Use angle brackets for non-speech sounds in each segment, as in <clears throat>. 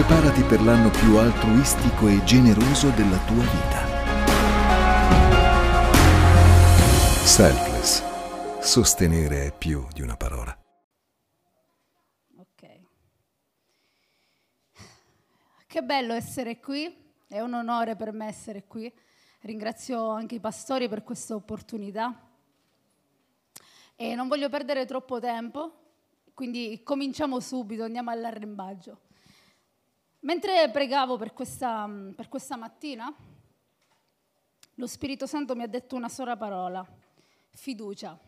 Preparati per l'anno più altruistico e generoso della tua vita. Selfless. Sostenere è più di una parola. Ok. Che bello essere qui, è un onore per me essere qui. Ringrazio anche i pastori per questa opportunità. E non voglio perdere troppo tempo, quindi cominciamo subito, andiamo all'arrembaggio. Mentre pregavo per questa, per questa mattina, lo Spirito Santo mi ha detto una sola parola, fiducia.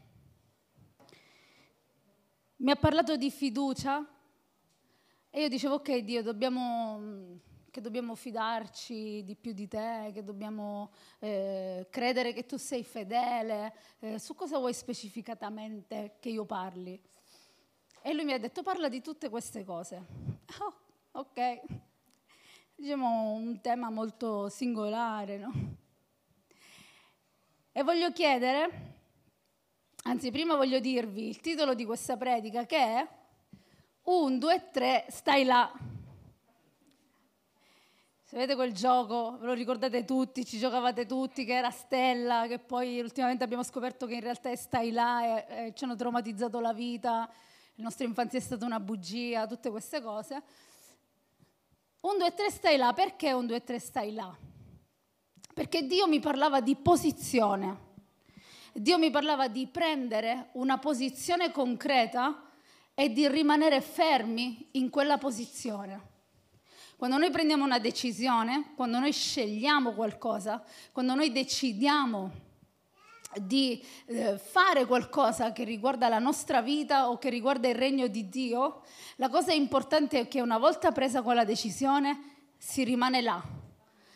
Mi ha parlato di fiducia e io dicevo, ok Dio, dobbiamo, che dobbiamo fidarci di più di te, che dobbiamo eh, credere che tu sei fedele. Eh, su cosa vuoi specificatamente che io parli? E lui mi ha detto, parla di tutte queste cose. <laughs> Oh, ok. Diciamo un tema molto singolare, no? E voglio chiedere, anzi prima voglio dirvi il titolo di questa predica che è Un, due, tre, stai là. Sapete quel gioco, ve lo ricordate tutti, ci giocavate tutti, che era Stella, che poi ultimamente abbiamo scoperto che in realtà è stai là e, e ci hanno traumatizzato la vita, la nostra infanzia è stata una bugia, tutte queste cose. Un, due, tre, stai là. Perché un, due, tre, stai là? Perché Dio mi parlava di posizione. Dio mi parlava di prendere una posizione concreta e di rimanere fermi in quella posizione. Quando noi prendiamo una decisione, quando noi scegliamo qualcosa, quando noi decidiamo di eh, fare qualcosa che riguarda la nostra vita o che riguarda il regno di Dio, la cosa importante è che una volta presa quella decisione si rimane là,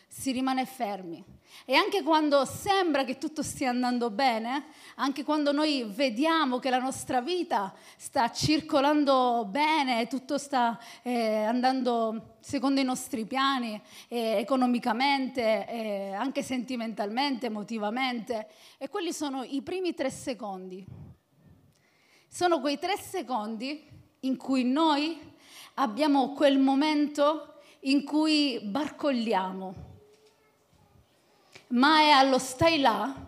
si rimane fermi. E anche quando sembra che tutto stia andando bene, anche quando noi vediamo che la nostra vita sta circolando bene, tutto sta eh, andando secondo i nostri piani, eh, economicamente, eh, anche sentimentalmente, emotivamente, e quelli sono i primi tre secondi. Sono quei tre secondi in cui noi abbiamo quel momento in cui barcolliamo ma è allo stai là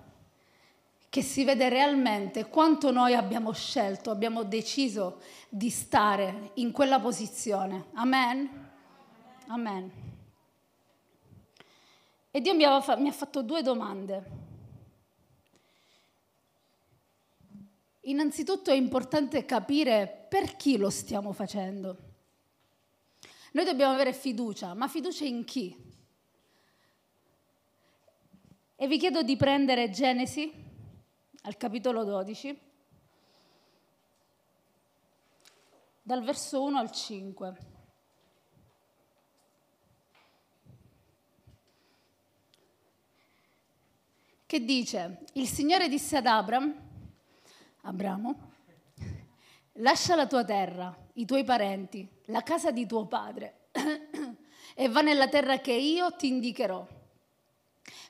che si vede realmente quanto noi abbiamo scelto, abbiamo deciso di stare in quella posizione. Amen? Amen. E Dio mi, ha fatto due domande. Innanzitutto è importante capire per chi lo stiamo facendo. Noi dobbiamo avere fiducia, ma fiducia in chi? E vi chiedo di prendere Genesi al capitolo 12, dal verso 1 al 5. Che dice, il Signore disse ad Abram, Abramo, lascia la tua terra, i tuoi parenti, la casa di tuo padre <clears throat> e va nella terra che io ti indicherò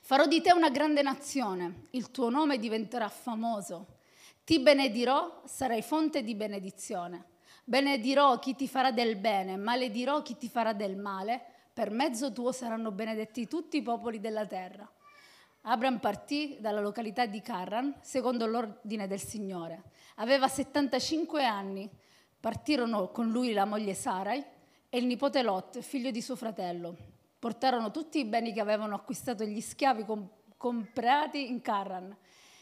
Farò di te una grande nazione, il tuo nome diventerà famoso. Ti benedirò, sarai fonte di benedizione. Benedirò chi ti farà del bene, maledirò chi ti farà del male. Per mezzo tuo saranno benedetti tutti i popoli della terra. Abram partì dalla località di Carran secondo l'ordine del Signore. Aveva 75 anni. Partirono con lui la moglie Sarai e il nipote Lot, figlio di suo fratello portarono tutti i beni che avevano acquistato gli schiavi com- comprati in Carran.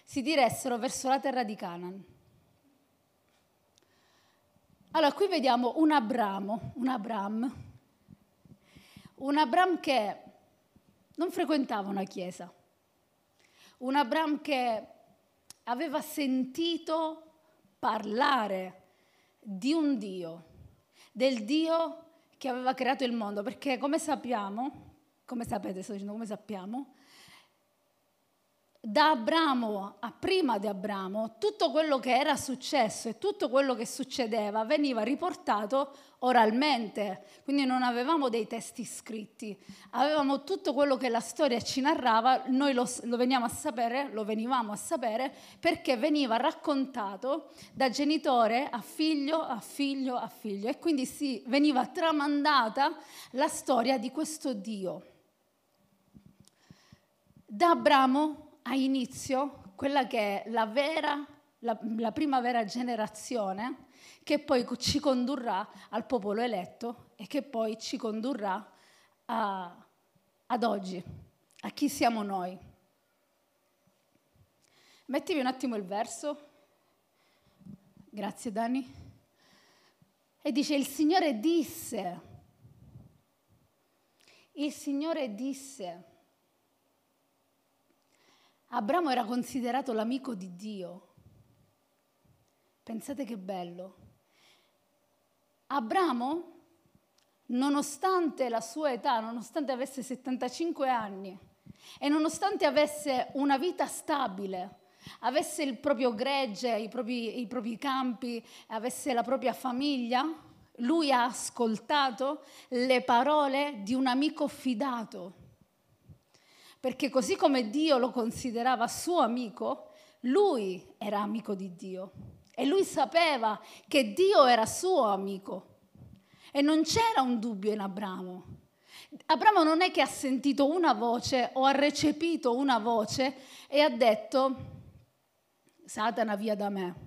Si diressero verso la terra di Canaan. Allora, qui vediamo un Abramo, un Abram, un Abram che non frequentava una chiesa, un Abram che aveva sentito parlare di un Dio, del Dio che aveva creato il mondo, perché come sappiamo, come sapete, sto dicendo come sappiamo, da Abramo a prima di Abramo, tutto quello che era successo e tutto quello che succedeva veniva riportato oralmente, quindi non avevamo dei testi scritti, avevamo tutto quello che la storia ci narrava, noi lo, lo veniamo a sapere, lo venivamo a sapere perché veniva raccontato da genitore a figlio, a figlio, a figlio. E quindi si veniva tramandata la storia di questo Dio. Da Abramo ha inizio quella che è la vera, la, la prima vera generazione che poi ci condurrà al popolo eletto e che poi ci condurrà a, ad oggi, a chi siamo noi. Mettimi un attimo il verso. Grazie Dani. E dice, il Signore disse, il Signore disse, Abramo era considerato l'amico di Dio. Pensate che bello. Abramo, nonostante la sua età, nonostante avesse 75 anni e nonostante avesse una vita stabile, avesse il proprio gregge, i propri, i propri campi, avesse la propria famiglia, lui ha ascoltato le parole di un amico fidato. Perché così come Dio lo considerava suo amico, lui era amico di Dio e lui sapeva che Dio era suo amico e non c'era un dubbio in Abramo. Abramo non è che ha sentito una voce o ha recepito una voce e ha detto Satana via da me.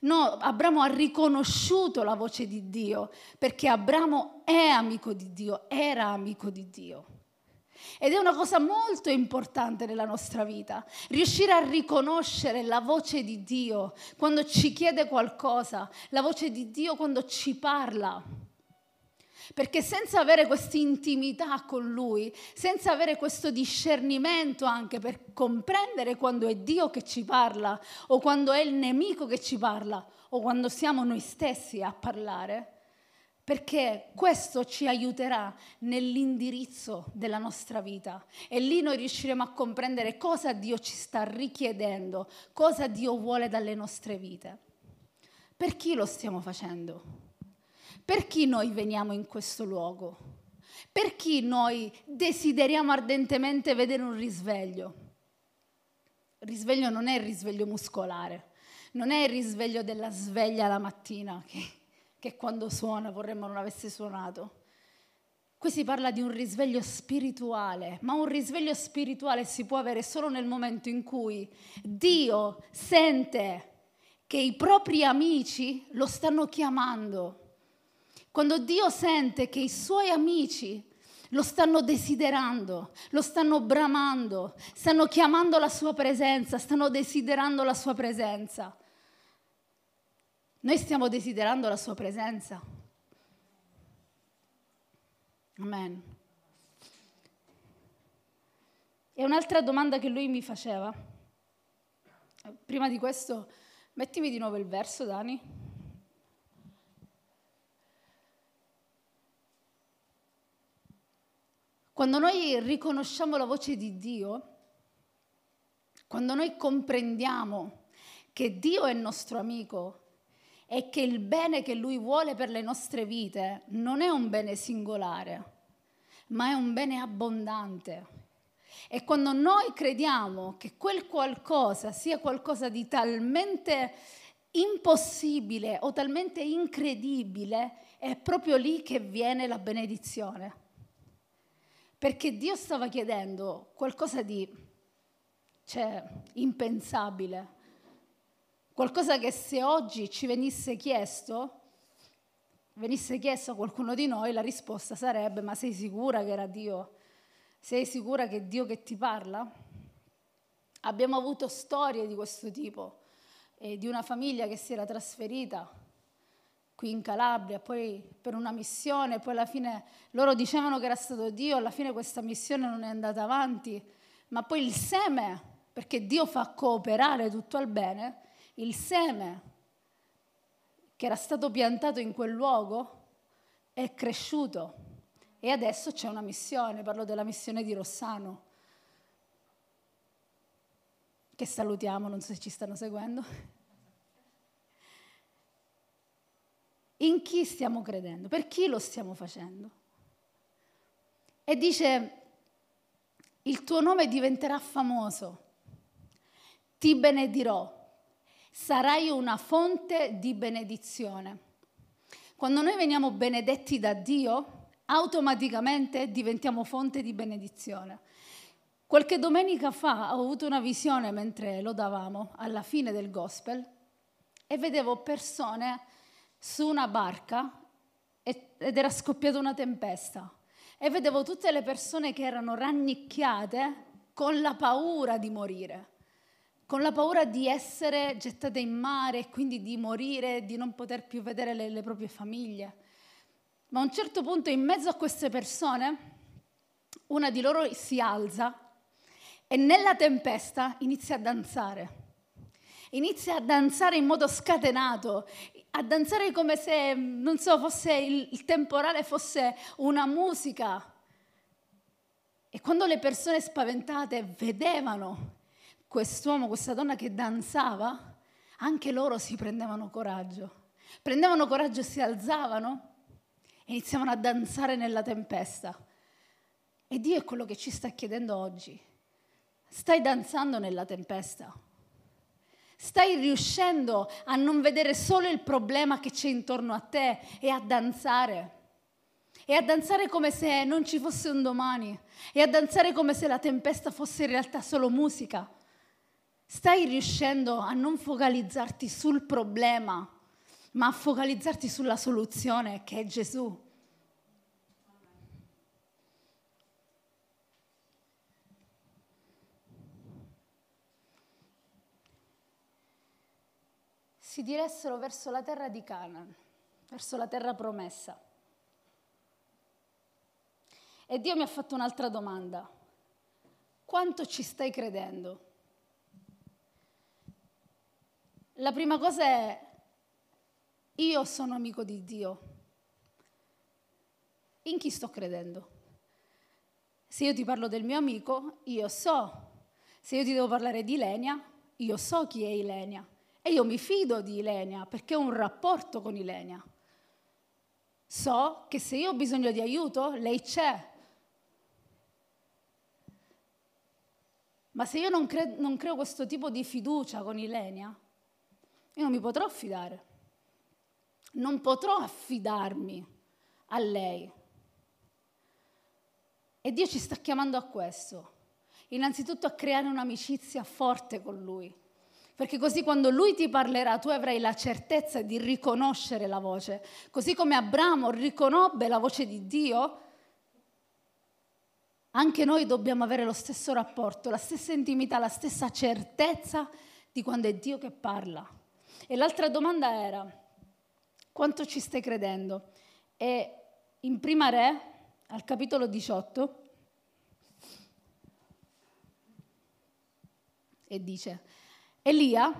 No, Abramo ha riconosciuto la voce di Dio perché Abramo è amico di Dio, era amico di Dio. Ed è una cosa molto importante nella nostra vita, riuscire a riconoscere la voce di Dio quando ci chiede qualcosa, la voce di Dio quando ci parla. Perché senza avere questa intimità con Lui, senza avere questo discernimento anche per comprendere quando è Dio che ci parla o quando è il nemico che ci parla o quando siamo noi stessi a parlare, perché questo ci aiuterà nell'indirizzo della nostra vita e lì noi riusciremo a comprendere cosa Dio ci sta richiedendo, cosa Dio vuole dalle nostre vite. Per chi lo stiamo facendo? Per chi noi veniamo in questo luogo? Per chi noi desideriamo ardentemente vedere un risveglio? Il risveglio non è il risveglio muscolare, non è il risveglio della sveglia la mattina che che quando suona vorremmo non avesse suonato. Qui si parla di un risveglio spirituale, ma un risveglio spirituale si può avere solo nel momento in cui Dio sente che i propri amici lo stanno chiamando. Quando Dio sente che i suoi amici lo stanno desiderando, lo stanno bramando, stanno chiamando la sua presenza, stanno desiderando la sua presenza. Noi stiamo desiderando la sua presenza. Amen. E un'altra domanda che lui mi faceva, prima di questo, mettimi di nuovo il verso, Dani. Quando noi riconosciamo la voce di Dio, quando noi comprendiamo che Dio è nostro amico, è che il bene che Lui vuole per le nostre vite non è un bene singolare, ma è un bene abbondante. E quando noi crediamo che quel qualcosa sia qualcosa di talmente impossibile o talmente incredibile, è proprio lì che viene la benedizione. Perché Dio stava chiedendo qualcosa di cioè, impensabile Qualcosa che se oggi ci venisse chiesto, venisse chiesto a qualcuno di noi, la risposta sarebbe ma sei sicura che era Dio? Sei sicura che è Dio che ti parla? Abbiamo avuto storie di questo tipo, eh, di una famiglia che si era trasferita qui in Calabria, poi per una missione, poi alla fine loro dicevano che era stato Dio, alla fine questa missione non è andata avanti, ma poi il seme, perché Dio fa cooperare tutto al bene, il seme che era stato piantato in quel luogo è cresciuto e adesso c'è una missione, parlo della missione di Rossano. che salutiamo, non so se ci stanno seguendo. In chi stiamo credendo? Per chi lo stiamo facendo? E dice, il tuo nome diventerà famoso, ti benedirò, sarai una fonte di benedizione. Quando noi veniamo benedetti da Dio, automaticamente diventiamo fonte di benedizione. Qualche domenica fa ho avuto una visione mentre lo davamo alla fine del gospel e vedevo persone su una barca ed era scoppiata una tempesta e vedevo tutte le persone che erano rannicchiate con la paura di morire, con la paura di essere gettate in mare e quindi di morire, di non poter più vedere le, le proprie famiglie. Ma a un certo punto in mezzo a queste persone una di loro si alza e nella tempesta inizia a danzare. Inizia a danzare in modo scatenato, a danzare come se, non so, fosse il, il temporale fosse una musica. E quando le persone spaventate vedevano quest'uomo, questa donna che danzava, anche loro si prendevano coraggio. Prendevano coraggio e si alzavano e iniziavano a danzare nella tempesta. E Dio è quello che ci sta chiedendo oggi. Stai danzando nella tempesta. Stai riuscendo a non vedere solo il problema che c'è intorno a te e a danzare. E a danzare come se non ci fosse un domani. E a danzare come se la tempesta fosse in realtà solo musica. Stai riuscendo a non focalizzarti sul problema, ma a focalizzarti sulla soluzione che è Gesù. si diressero verso la terra di Canaan, verso la terra promessa. E Dio mi ha fatto un'altra domanda. Quanto ci stai credendo? La prima cosa è, io sono amico di Dio. In chi sto credendo? Se io ti parlo del mio amico, io so. Se io ti devo parlare di Ilenia, io so chi è Ilenia. E io mi fido di Ilenia perché ho un rapporto con Ilenia. So che se io ho bisogno di aiuto, lei c'è. Ma se io non, cre- non creo questo tipo di fiducia con Ilenia, io non mi potrò affidare. Non potrò affidarmi a lei. E Dio ci sta chiamando a questo. Innanzitutto a creare un'amicizia forte con Lui perché così quando lui ti parlerà tu avrai la certezza di riconoscere la voce. Così come Abramo riconobbe la voce di Dio, anche noi dobbiamo avere lo stesso rapporto, la stessa intimità, la stessa certezza di quando è Dio che parla. E l'altra domanda era, quanto ci stai credendo? E in Prima Re, al capitolo 18, e dice, Elia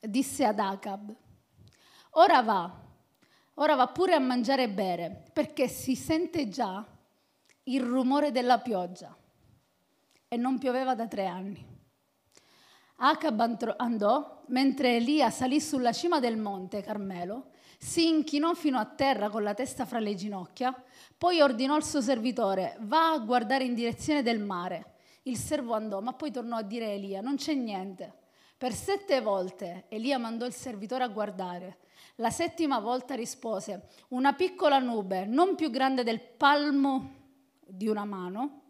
disse ad Acab, ora va, ora va pure a mangiare e bere, perché si sente già il rumore della pioggia. E non pioveva da tre anni. Acab andò, mentre Elia salì sulla cima del monte Carmelo, si inchinò fino a terra con la testa fra le ginocchia, poi ordinò al suo servitore, va a guardare in direzione del mare. Il servo andò, ma poi tornò a dire a Elia, non c'è niente. Per sette volte Elia mandò il servitore a guardare. La settima volta rispose, una piccola nube, non più grande del palmo di una mano,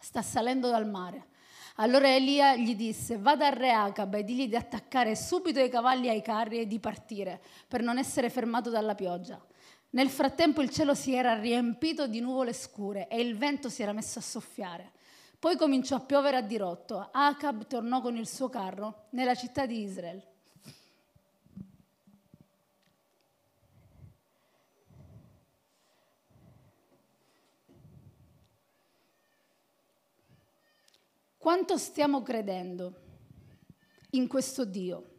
sta salendo dal mare. Allora Elia gli disse, vada al re Acab e digli di attaccare subito i cavalli ai carri e di partire, per non essere fermato dalla pioggia. Nel frattempo il cielo si era riempito di nuvole scure e il vento si era messo a soffiare. Poi cominciò a piovere a dirotto. Acab tornò con il suo carro nella città di Israele. Quanto stiamo credendo in questo Dio?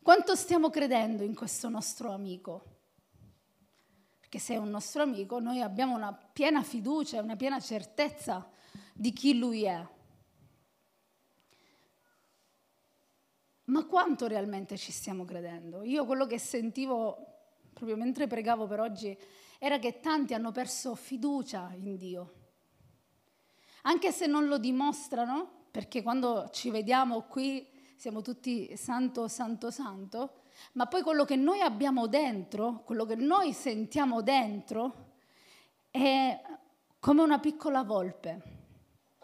Quanto stiamo credendo in questo nostro amico? Perché se è un nostro amico, noi abbiamo una piena fiducia, una piena certezza di chi lui è. ma quanto realmente ci stiamo credendo? Io quello che sentivo proprio mentre pregavo per oggi era che tanti hanno perso fiducia in Dio. Anche se non lo dimostrano, perché quando ci vediamo qui siamo tutti santo, santo, santo, ma poi quello che noi abbiamo dentro, quello che noi sentiamo dentro, è come una piccola volpe.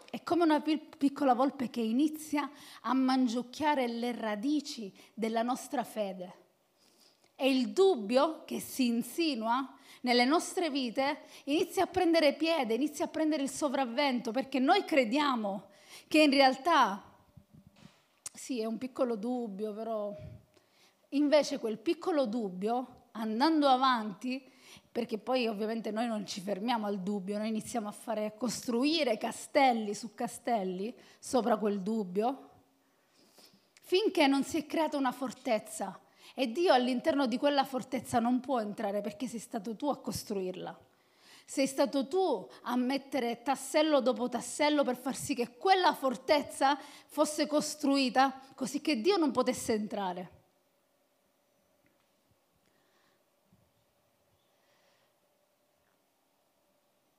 È come una piccola volpe che inizia a mangiucchiare le radici della nostra fede. E il dubbio che si insinua nelle nostre vite inizia a prendere piede, inizia a prendere il sopravvento, perché noi crediamo che in realtà, sì, è un piccolo dubbio, però invece quel piccolo dubbio, andando avanti, perché poi ovviamente noi non ci fermiamo al dubbio, noi iniziamo a fare costruire castelli su castelli sopra quel dubbio, finché non si è creata una fortezza e Dio all'interno di quella fortezza non può entrare perché sei stato tu a costruirla. Sei stato tu a mettere tassello dopo tassello per far sì che quella fortezza fosse costruita così che Dio non potesse entrare.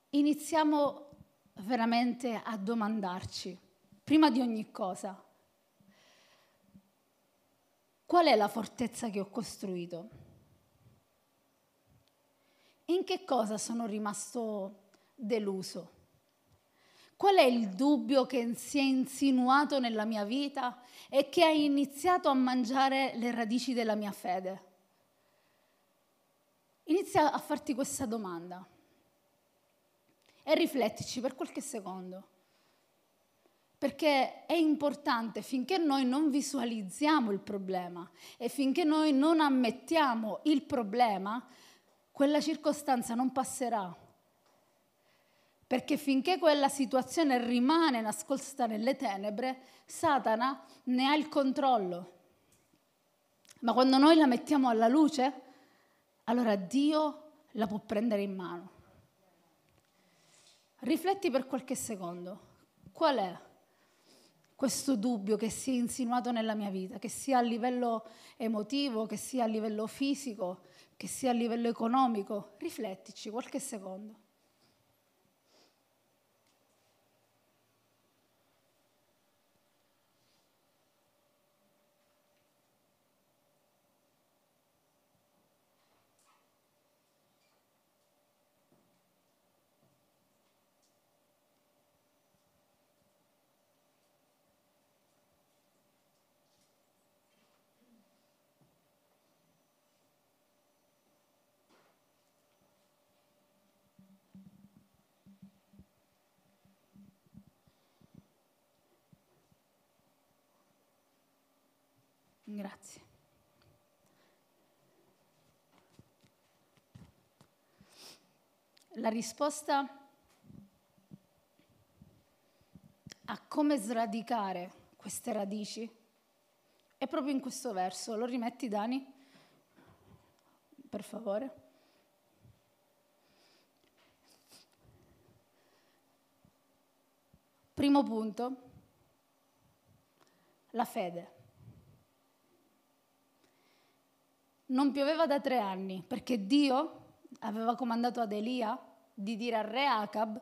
Iniziamo veramente a domandarci, prima di ogni cosa, Qual è la fortezza che ho costruito? In che cosa sono rimasto deluso? Qual è il dubbio che si è insinuato nella mia vita e che ha iniziato a mangiare le radici della mia fede? Inizia a farti questa domanda e riflettici per qualche secondo perché è importante finché noi non visualizziamo il problema e finché noi non ammettiamo il problema, quella circostanza non passerà. Perché finché quella situazione rimane nascosta nelle tenebre, Satana ne ha il controllo. Ma quando noi la mettiamo alla luce, allora Dio la può prendere in mano. Rifletti per qualche secondo. Qual è questo dubbio che si è insinuato nella mia vita, che sia a livello emotivo, che sia a livello fisico, che sia a livello economico. Riflettici qualche secondo. Grazie. La risposta a come sradicare queste radici è proprio in questo verso. Lo rimetti, Dani? Per favore. Primo punto, la fede. Non pioveva da tre anni perché Dio aveva comandato ad Elia di dire al re Acab,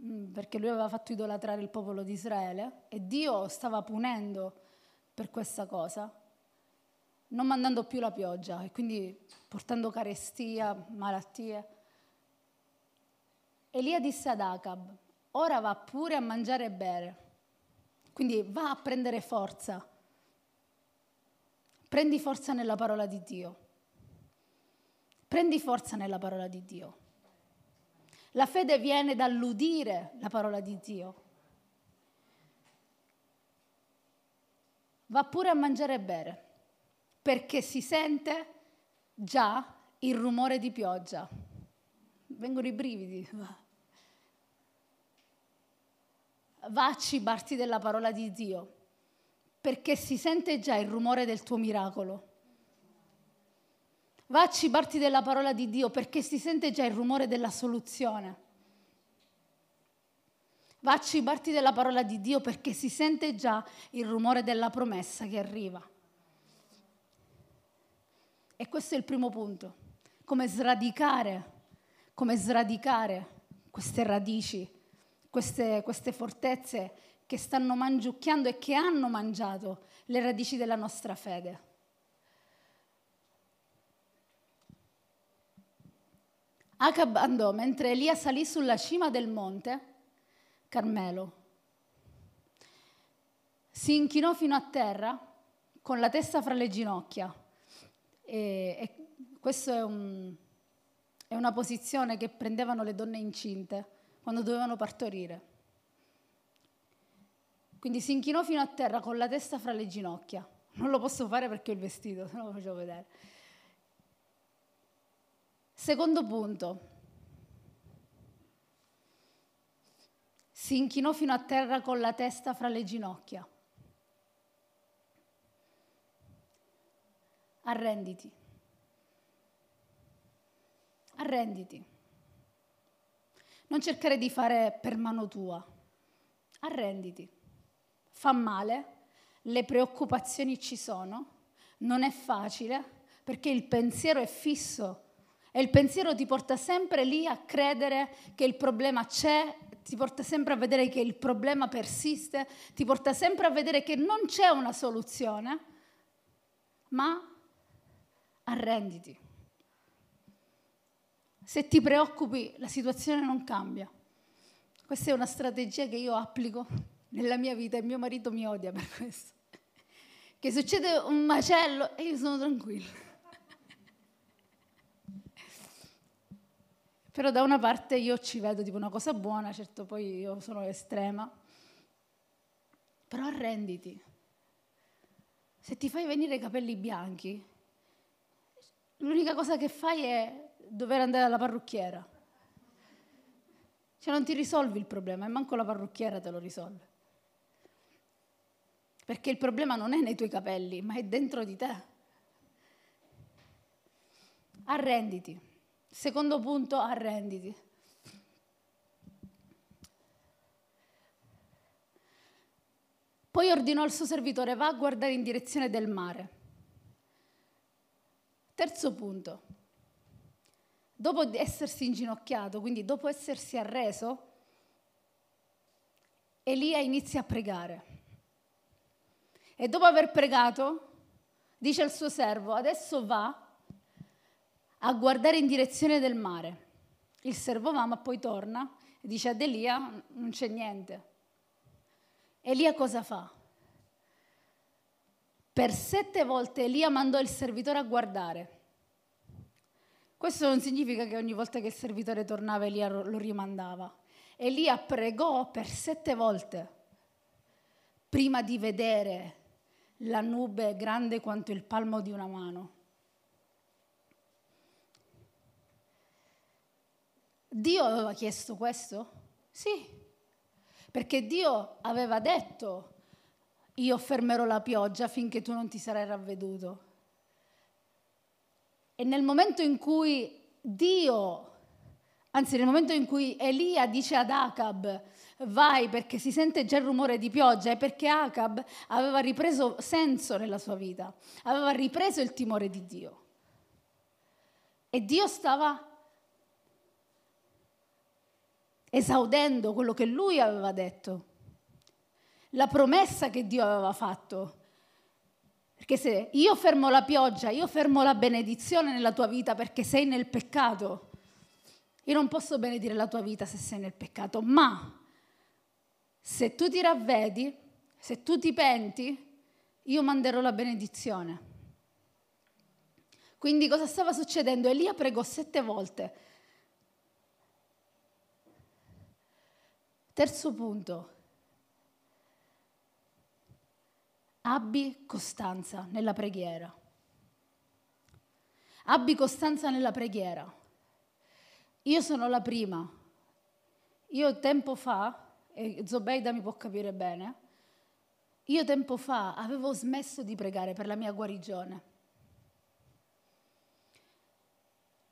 mm, perché lui aveva fatto idolatrare il popolo di Israele, e Dio stava punendo per questa cosa, non mandando più la pioggia e quindi portando carestia, malattie. Elia disse ad Acab, ora va pure a mangiare e bere, quindi va a prendere forza Prendi forza nella parola di Dio. Prendi forza nella parola di Dio. La fede viene dall'udire la parola di Dio. Va pure a mangiare e bere, perché si sente già il rumore di pioggia. Vengono i brividi. Va a cibarti della parola di Dio perché si sente già il rumore del tuo miracolo. Va a cibarti della parola di Dio perché si sente già il rumore della soluzione. Va a cibarti della parola di Dio perché si sente già il rumore della promessa che arriva. E questo è il primo punto. Come sradicare, come sradicare queste radici, queste, queste fortezze che stanno mangiucchiando e che hanno mangiato le radici della nostra fede. Acab andò mentre Elia salì sulla cima del monte Carmelo. Si inchinò fino a terra con la testa fra le ginocchia. E, e questa è, un, è una posizione che prendevano le donne incinte quando dovevano partorire. Quindi si inchinò fino a terra con la testa fra le ginocchia. Non lo posso fare perché ho il vestito, se no lo facevo vedere. Secondo punto. Si inchinò fino a terra con la testa fra le ginocchia. Arrenditi. Arrenditi. Non cercare di fare per mano tua. Arrenditi. Fa male, le preoccupazioni ci sono, non è facile perché il pensiero è fisso e il pensiero ti porta sempre lì a credere che il problema c'è, ti porta sempre a vedere che il problema persiste, ti porta sempre a vedere che non c'è una soluzione, ma arrenditi. Se ti preoccupi, la situazione non cambia. Questa è una strategia che io applico nella mia vita e mio marito mi odia per questo. Che succede un macello e io sono tranquilla. Però da una parte io ci vedo tipo una cosa buona, certo poi io sono estrema, però arrenditi. Se ti fai venire i capelli bianchi, l'unica cosa che fai è dover andare alla parrucchiera. Cioè non ti risolvi il problema e manco la parrucchiera te lo risolve. Perché il problema non è nei tuoi capelli, ma è dentro di te. Arrenditi. Secondo punto, arrenditi. Poi ordinò al suo servitore, va a guardare in direzione del mare. Terzo punto, dopo essersi inginocchiato, quindi dopo essersi arreso, Elia inizia a pregare. E dopo aver pregato, dice al suo servo, adesso va a guardare in direzione del mare. Il servo va, ma poi torna e dice ad Elia, non c'è niente. Elia cosa fa? Per sette volte Elia mandò il servitore a guardare. Questo non significa che ogni volta che il servitore tornava Elia lo rimandava. Elia pregò per sette volte prima di vedere la nube grande quanto il palmo di una mano. Dio aveva chiesto questo? Sì, perché Dio aveva detto, io fermerò la pioggia finché tu non ti sarai ravveduto. E nel momento in cui Dio, anzi nel momento in cui Elia dice ad Acab, vai perché si sente già il rumore di pioggia, è perché Acab aveva ripreso senso nella sua vita, aveva ripreso il timore di Dio. E Dio stava esaudendo quello che lui aveva detto, la promessa che Dio aveva fatto. Perché se io fermo la pioggia, io fermo la benedizione nella tua vita perché sei nel peccato, io non posso benedire la tua vita se sei nel peccato, ma se tu ti ravvedi, se tu ti penti, io manderò la benedizione. Quindi cosa stava succedendo? Elia pregò sette volte Terzo punto, abbi costanza nella preghiera. Abbi costanza nella preghiera. Io sono la prima. Io tempo fa, e Zobeida mi può capire bene, io tempo fa avevo smesso di pregare per la mia guarigione.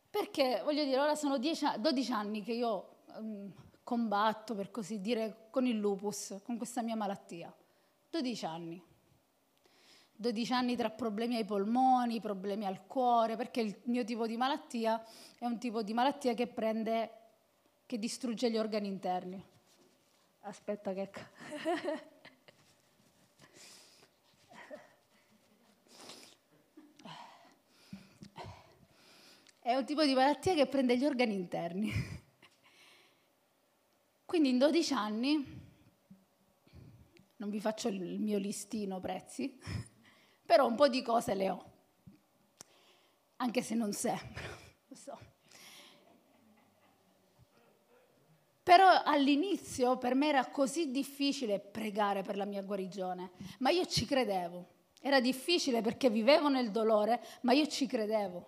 Perché, voglio dire, ora sono 10, 12 anni che io um, combatto, per così dire, con il lupus, con questa mia malattia. 12 anni. 12 anni tra problemi ai polmoni, problemi al cuore, perché il mio tipo di malattia è un tipo di malattia che prende, che distrugge gli organi interni. Aspetta che... È un tipo di malattia che prende gli organi interni. Quindi in 12 anni, non vi faccio il mio listino prezzi, però un po' di cose le ho, anche se non sembrano, lo so. Però all'inizio per me era così difficile pregare per la mia guarigione, ma io ci credevo. Era difficile perché vivevo nel dolore, ma io ci credevo.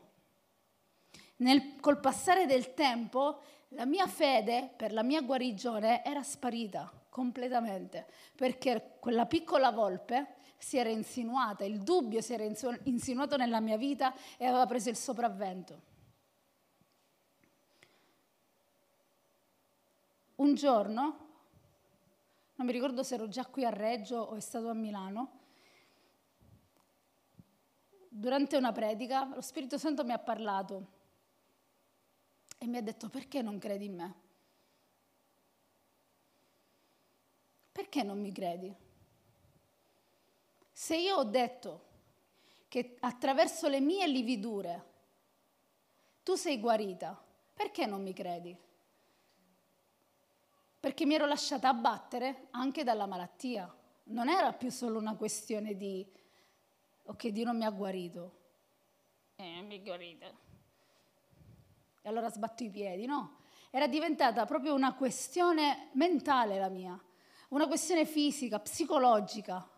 Nel, col passare del tempo la mia fede per la mia guarigione era sparita completamente, perché quella piccola volpe si era insinuata, il dubbio si era insinuato nella mia vita e aveva preso il sopravvento. Un giorno, non mi ricordo se ero già qui a Reggio o è stato a Milano, durante una predica lo Spirito Santo mi ha parlato e mi ha detto perché non credi in me? Perché non mi credi? Se io ho detto che attraverso le mie lividure tu sei guarita, perché non mi credi? Perché mi ero lasciata abbattere anche dalla malattia. Non era più solo una questione di, ok, Dio non mi ha guarito. Eh, mi ha guarito e allora sbatto i piedi, no. Era diventata proprio una questione mentale la mia, una questione fisica, psicologica.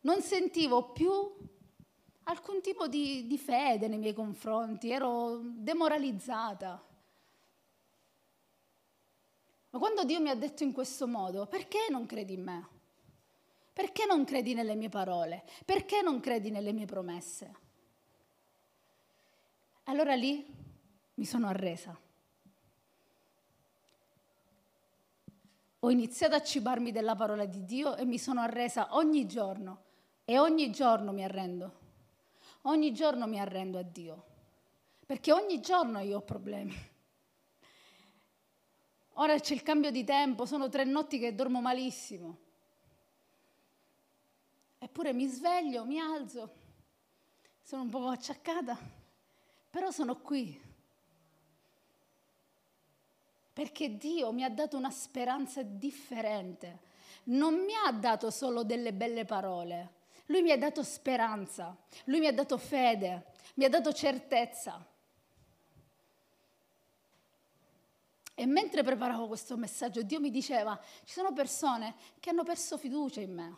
Non sentivo più alcun tipo di, di fede nei miei confronti, ero demoralizzata. Ma quando Dio mi ha detto in questo modo, perché non credi in me? Perché non credi nelle mie parole? Perché non credi nelle mie promesse? Allora lì mi sono arresa. Ho iniziato a cibarmi della parola di Dio e mi sono arresa ogni giorno e ogni giorno mi arrendo. Ogni giorno mi arrendo a Dio, perché ogni giorno io ho problemi. Ora c'è il cambio di tempo, sono tre notti che dormo malissimo. Eppure mi sveglio, mi alzo, sono un po' acciaccata però sono qui. Perché Dio mi ha dato una speranza differente. Non mi ha dato solo delle belle parole. Lui mi ha dato speranza, lui mi ha dato fede, mi ha dato certezza. E mentre preparavo questo messaggio, Dio mi diceva, ci sono persone che hanno perso fiducia in me,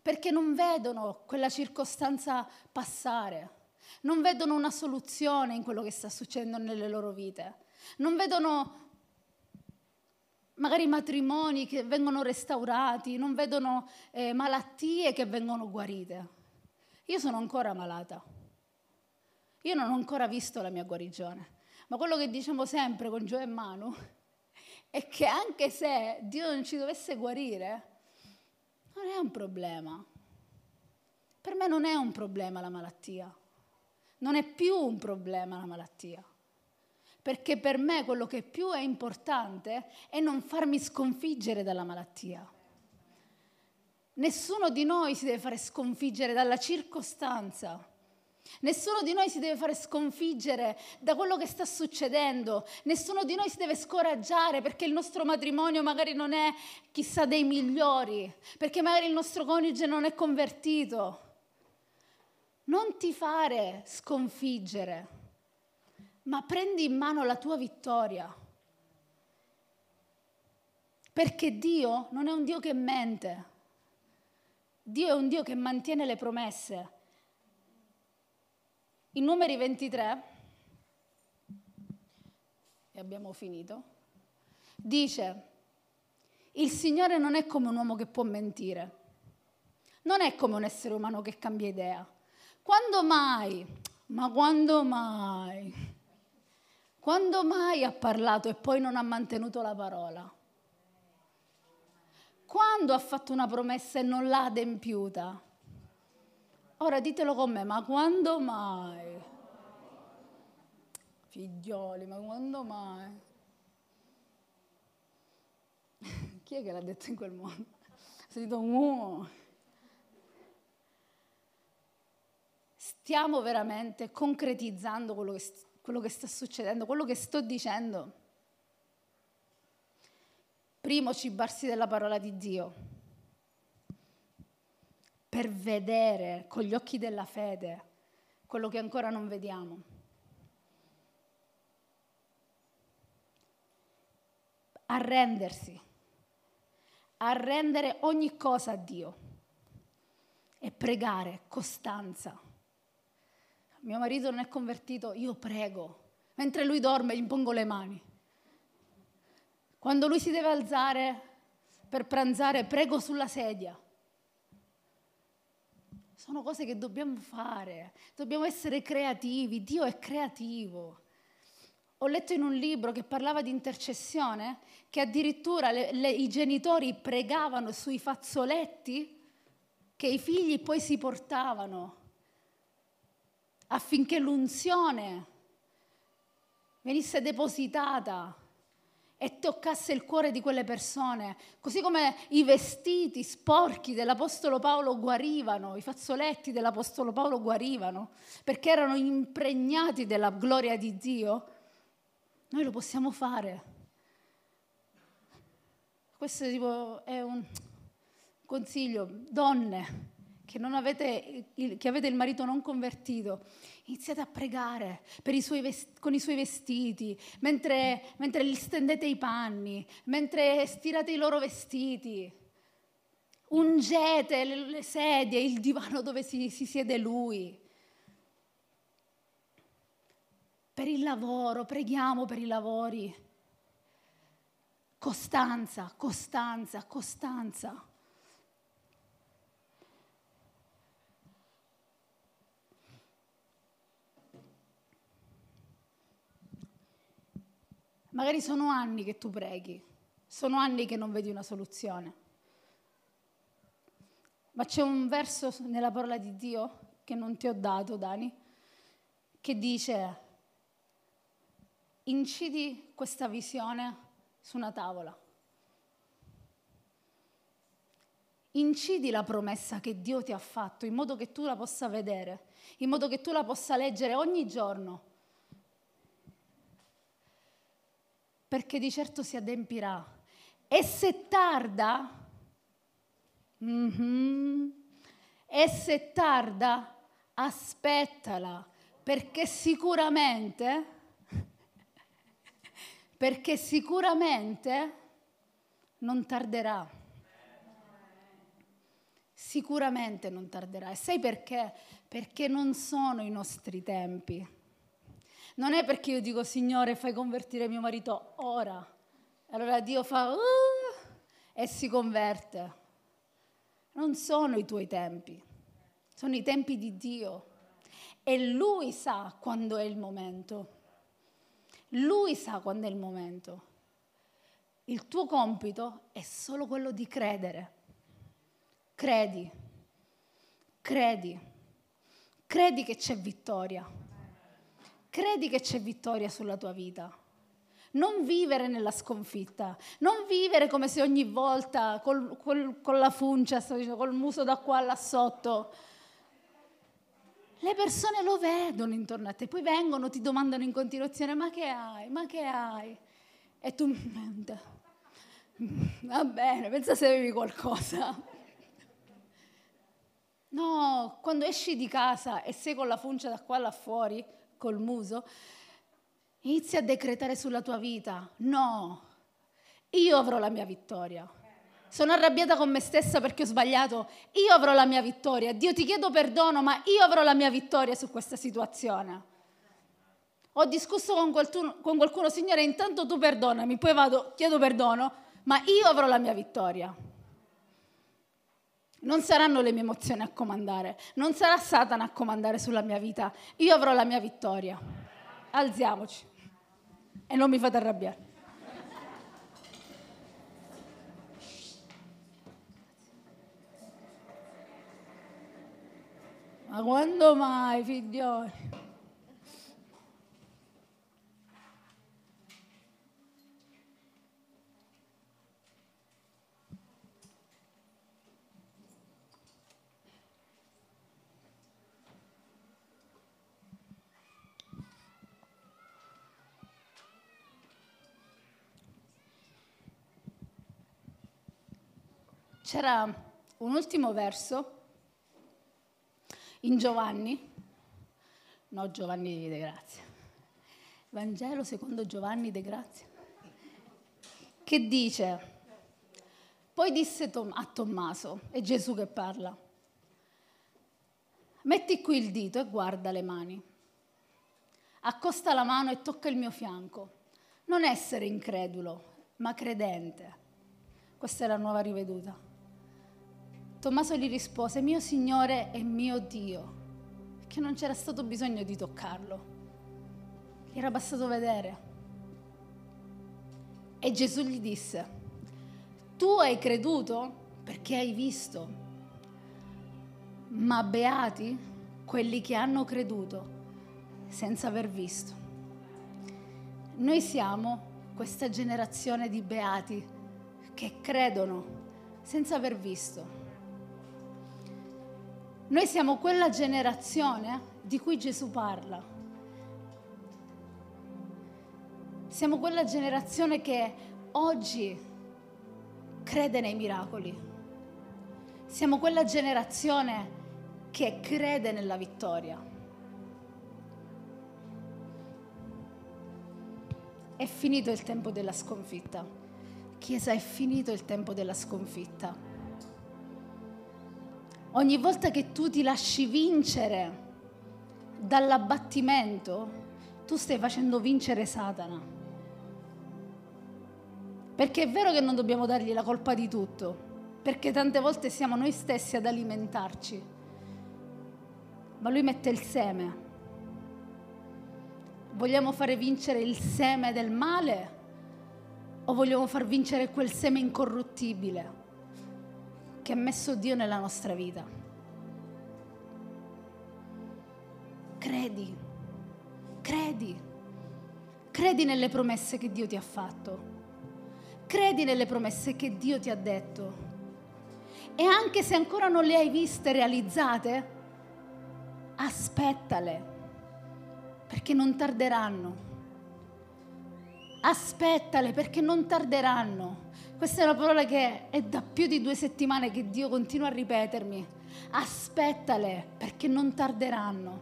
perché non vedono quella circostanza passare non vedono una soluzione in quello che sta succedendo nelle loro vite, non vedono magari matrimoni che vengono restaurati, non vedono eh, malattie che vengono guarite. Io sono ancora malata, io non ho ancora visto la mia guarigione, ma quello che diciamo sempre con Gio e Manu <laughs> è che anche se Dio non ci dovesse guarire, non è un problema. Per me non è un problema la malattia. Non è più un problema la malattia, perché per me quello che più è importante è non farmi sconfiggere dalla malattia. Nessuno di noi si deve fare sconfiggere dalla circostanza. Nessuno di noi si deve fare sconfiggere da quello che sta succedendo, nessuno di noi si deve scoraggiare perché il nostro matrimonio magari non è chissà dei migliori, perché magari il nostro coniuge non è convertito. Non ti fare sconfiggere, ma prendi in mano la tua vittoria. Perché Dio non è un Dio che mente, Dio è un Dio che mantiene le promesse. In numeri 23, e abbiamo finito, dice, il Signore non è come un uomo che può mentire, non è come un essere umano che cambia idea. Quando mai? Ma quando mai? Quando mai ha parlato e poi non ha mantenuto la parola? Quando ha fatto una promessa e non l'ha adempiuta? Ora ditelo con me, ma quando mai? Figlioli, ma quando mai? <laughs> Chi è che l'ha detto in quel modo? Ho sentito un uh. Stiamo veramente concretizzando quello che, quello che sta succedendo, quello che sto dicendo. Primo, cibarsi della parola di Dio, per vedere con gli occhi della fede quello che ancora non vediamo. Arrendersi, arrendere ogni cosa a Dio e pregare, costanza. Mio marito non è convertito, io prego. Mentre lui dorme gli impongo le mani. Quando lui si deve alzare per pranzare, prego sulla sedia. Sono cose che dobbiamo fare, dobbiamo essere creativi, Dio è creativo. Ho letto in un libro che parlava di intercessione che addirittura le, le, i genitori pregavano sui fazzoletti che i figli poi si portavano affinché l'unzione venisse depositata e toccasse il cuore di quelle persone, così come i vestiti sporchi dell'Apostolo Paolo guarivano, i fazzoletti dell'Apostolo Paolo guarivano, perché erano impregnati della gloria di Dio, noi lo possiamo fare. Questo è, tipo, è un consiglio, donne, che, avete, che, avete, il marito non convertito, iniziate a pregare i vest- con i suoi vestiti, mentre, mentre gli stendete i panni, mentre stirate i loro vestiti. Ungete le, le sedie, il divano dove si, si siede lui. Per il lavoro, preghiamo per i lavori. Costanza, costanza, costanza. Magari sono anni che tu preghi, sono anni che non vedi una soluzione. Ma c'è un verso nella parola di Dio che non ti ho dato, Dani, che dice, incidi questa visione su una tavola. Incidi la promessa che Dio ti ha fatto in modo che tu la possa vedere, in modo che tu la possa leggere ogni giorno perché di certo si adempirà. E se tarda, mm-hmm, e se tarda, aspettala, perché sicuramente, <laughs> perché sicuramente non tarderà. Sicuramente non tarderà. E sai perché? Perché non sono i nostri tempi non è perché io dico, Signore, fai convertire mio marito ora. Allora Dio fa, uh, e si converte. Non sono i tuoi tempi, sono i tempi di Dio. E Lui sa quando è il momento. Lui sa quando è il momento. Il tuo compito è solo quello di credere. Credi, credi, credi che c'è vittoria. Credi che c'è vittoria sulla tua vita. Non vivere nella sconfitta, non vivere come se ogni volta col, col, con la funcia, col muso da qua là sotto. Le persone lo vedono intorno a te, poi vengono, ti domandano in continuazione: Ma che hai? Ma che hai? E tu, va bene, pensa se avevi qualcosa. No, quando esci di casa e sei con la funcia da qua là fuori, col muso, inizia a decretare sulla tua vita, no, io avrò la mia vittoria. Sono arrabbiata con me stessa perché ho sbagliato, io avrò la mia vittoria. Dio ti chiedo perdono, ma io avrò la mia vittoria su questa situazione. Ho discusso con qualcuno, con qualcuno Signore, intanto tu perdonami, poi vado, chiedo perdono, ma io avrò la mia vittoria. Non saranno le mie emozioni a comandare, non sarà Satana a comandare sulla mia vita, io avrò la mia vittoria. Alziamoci. E non mi fate arrabbiare. Ma quando mai, figlioli? C'era un ultimo verso in Giovanni, no Giovanni De Grazia, Vangelo secondo Giovanni De Grazia, che dice, poi disse a Tommaso, è Gesù che parla, metti qui il dito e guarda le mani, accosta la mano e tocca il mio fianco, non essere incredulo, ma credente. Questa è la nuova riveduta. Tommaso gli rispose, mio Signore e mio Dio, che non c'era stato bisogno di toccarlo, gli era bastato vedere. E Gesù gli disse, tu hai creduto perché hai visto, ma beati quelli che hanno creduto senza aver visto. Noi siamo questa generazione di beati che credono senza aver visto. Noi siamo quella generazione di cui Gesù parla. Siamo quella generazione che oggi crede nei miracoli. Siamo quella generazione che crede nella vittoria. È finito il tempo della sconfitta. Chiesa, è finito il tempo della sconfitta. Ogni volta che tu ti lasci vincere dall'abbattimento, tu stai facendo vincere Satana. Perché è vero che non dobbiamo dargli la colpa di tutto, perché tante volte siamo noi stessi ad alimentarci, ma lui mette il seme. Vogliamo fare vincere il seme del male o vogliamo far vincere quel seme incorruttibile? Che ha messo Dio nella nostra vita. Credi, credi, credi nelle promesse che Dio ti ha fatto, credi nelle promesse che Dio ti ha detto e anche se ancora non le hai viste realizzate, aspettale, perché non tarderanno. Aspettale perché non tarderanno. Questa è una parola che è da più di due settimane che Dio continua a ripetermi. Aspettale perché non tarderanno.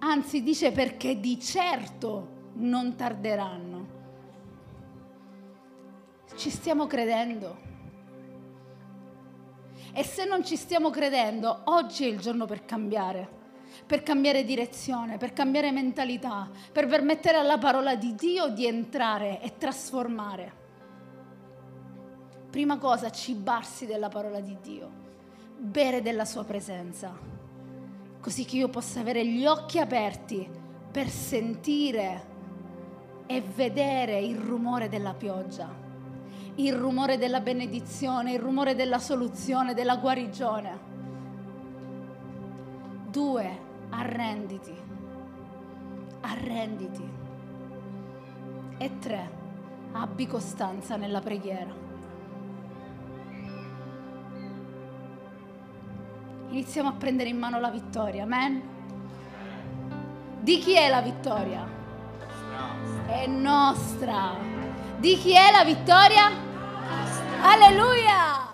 Anzi dice perché di certo non tarderanno. Ci stiamo credendo. E se non ci stiamo credendo, oggi è il giorno per cambiare, per cambiare direzione, per cambiare mentalità, per permettere alla parola di Dio di entrare e trasformare. Prima cosa, cibarsi della parola di Dio, bere della sua presenza, così che io possa avere gli occhi aperti per sentire e vedere il rumore della pioggia, il rumore della benedizione, il rumore della soluzione, della guarigione. Due, arrenditi, arrenditi. E tre, abbi costanza nella preghiera. Iniziamo a prendere in mano la vittoria. Amen. Di chi è la vittoria? È nostra. Di chi è la vittoria? Alleluia!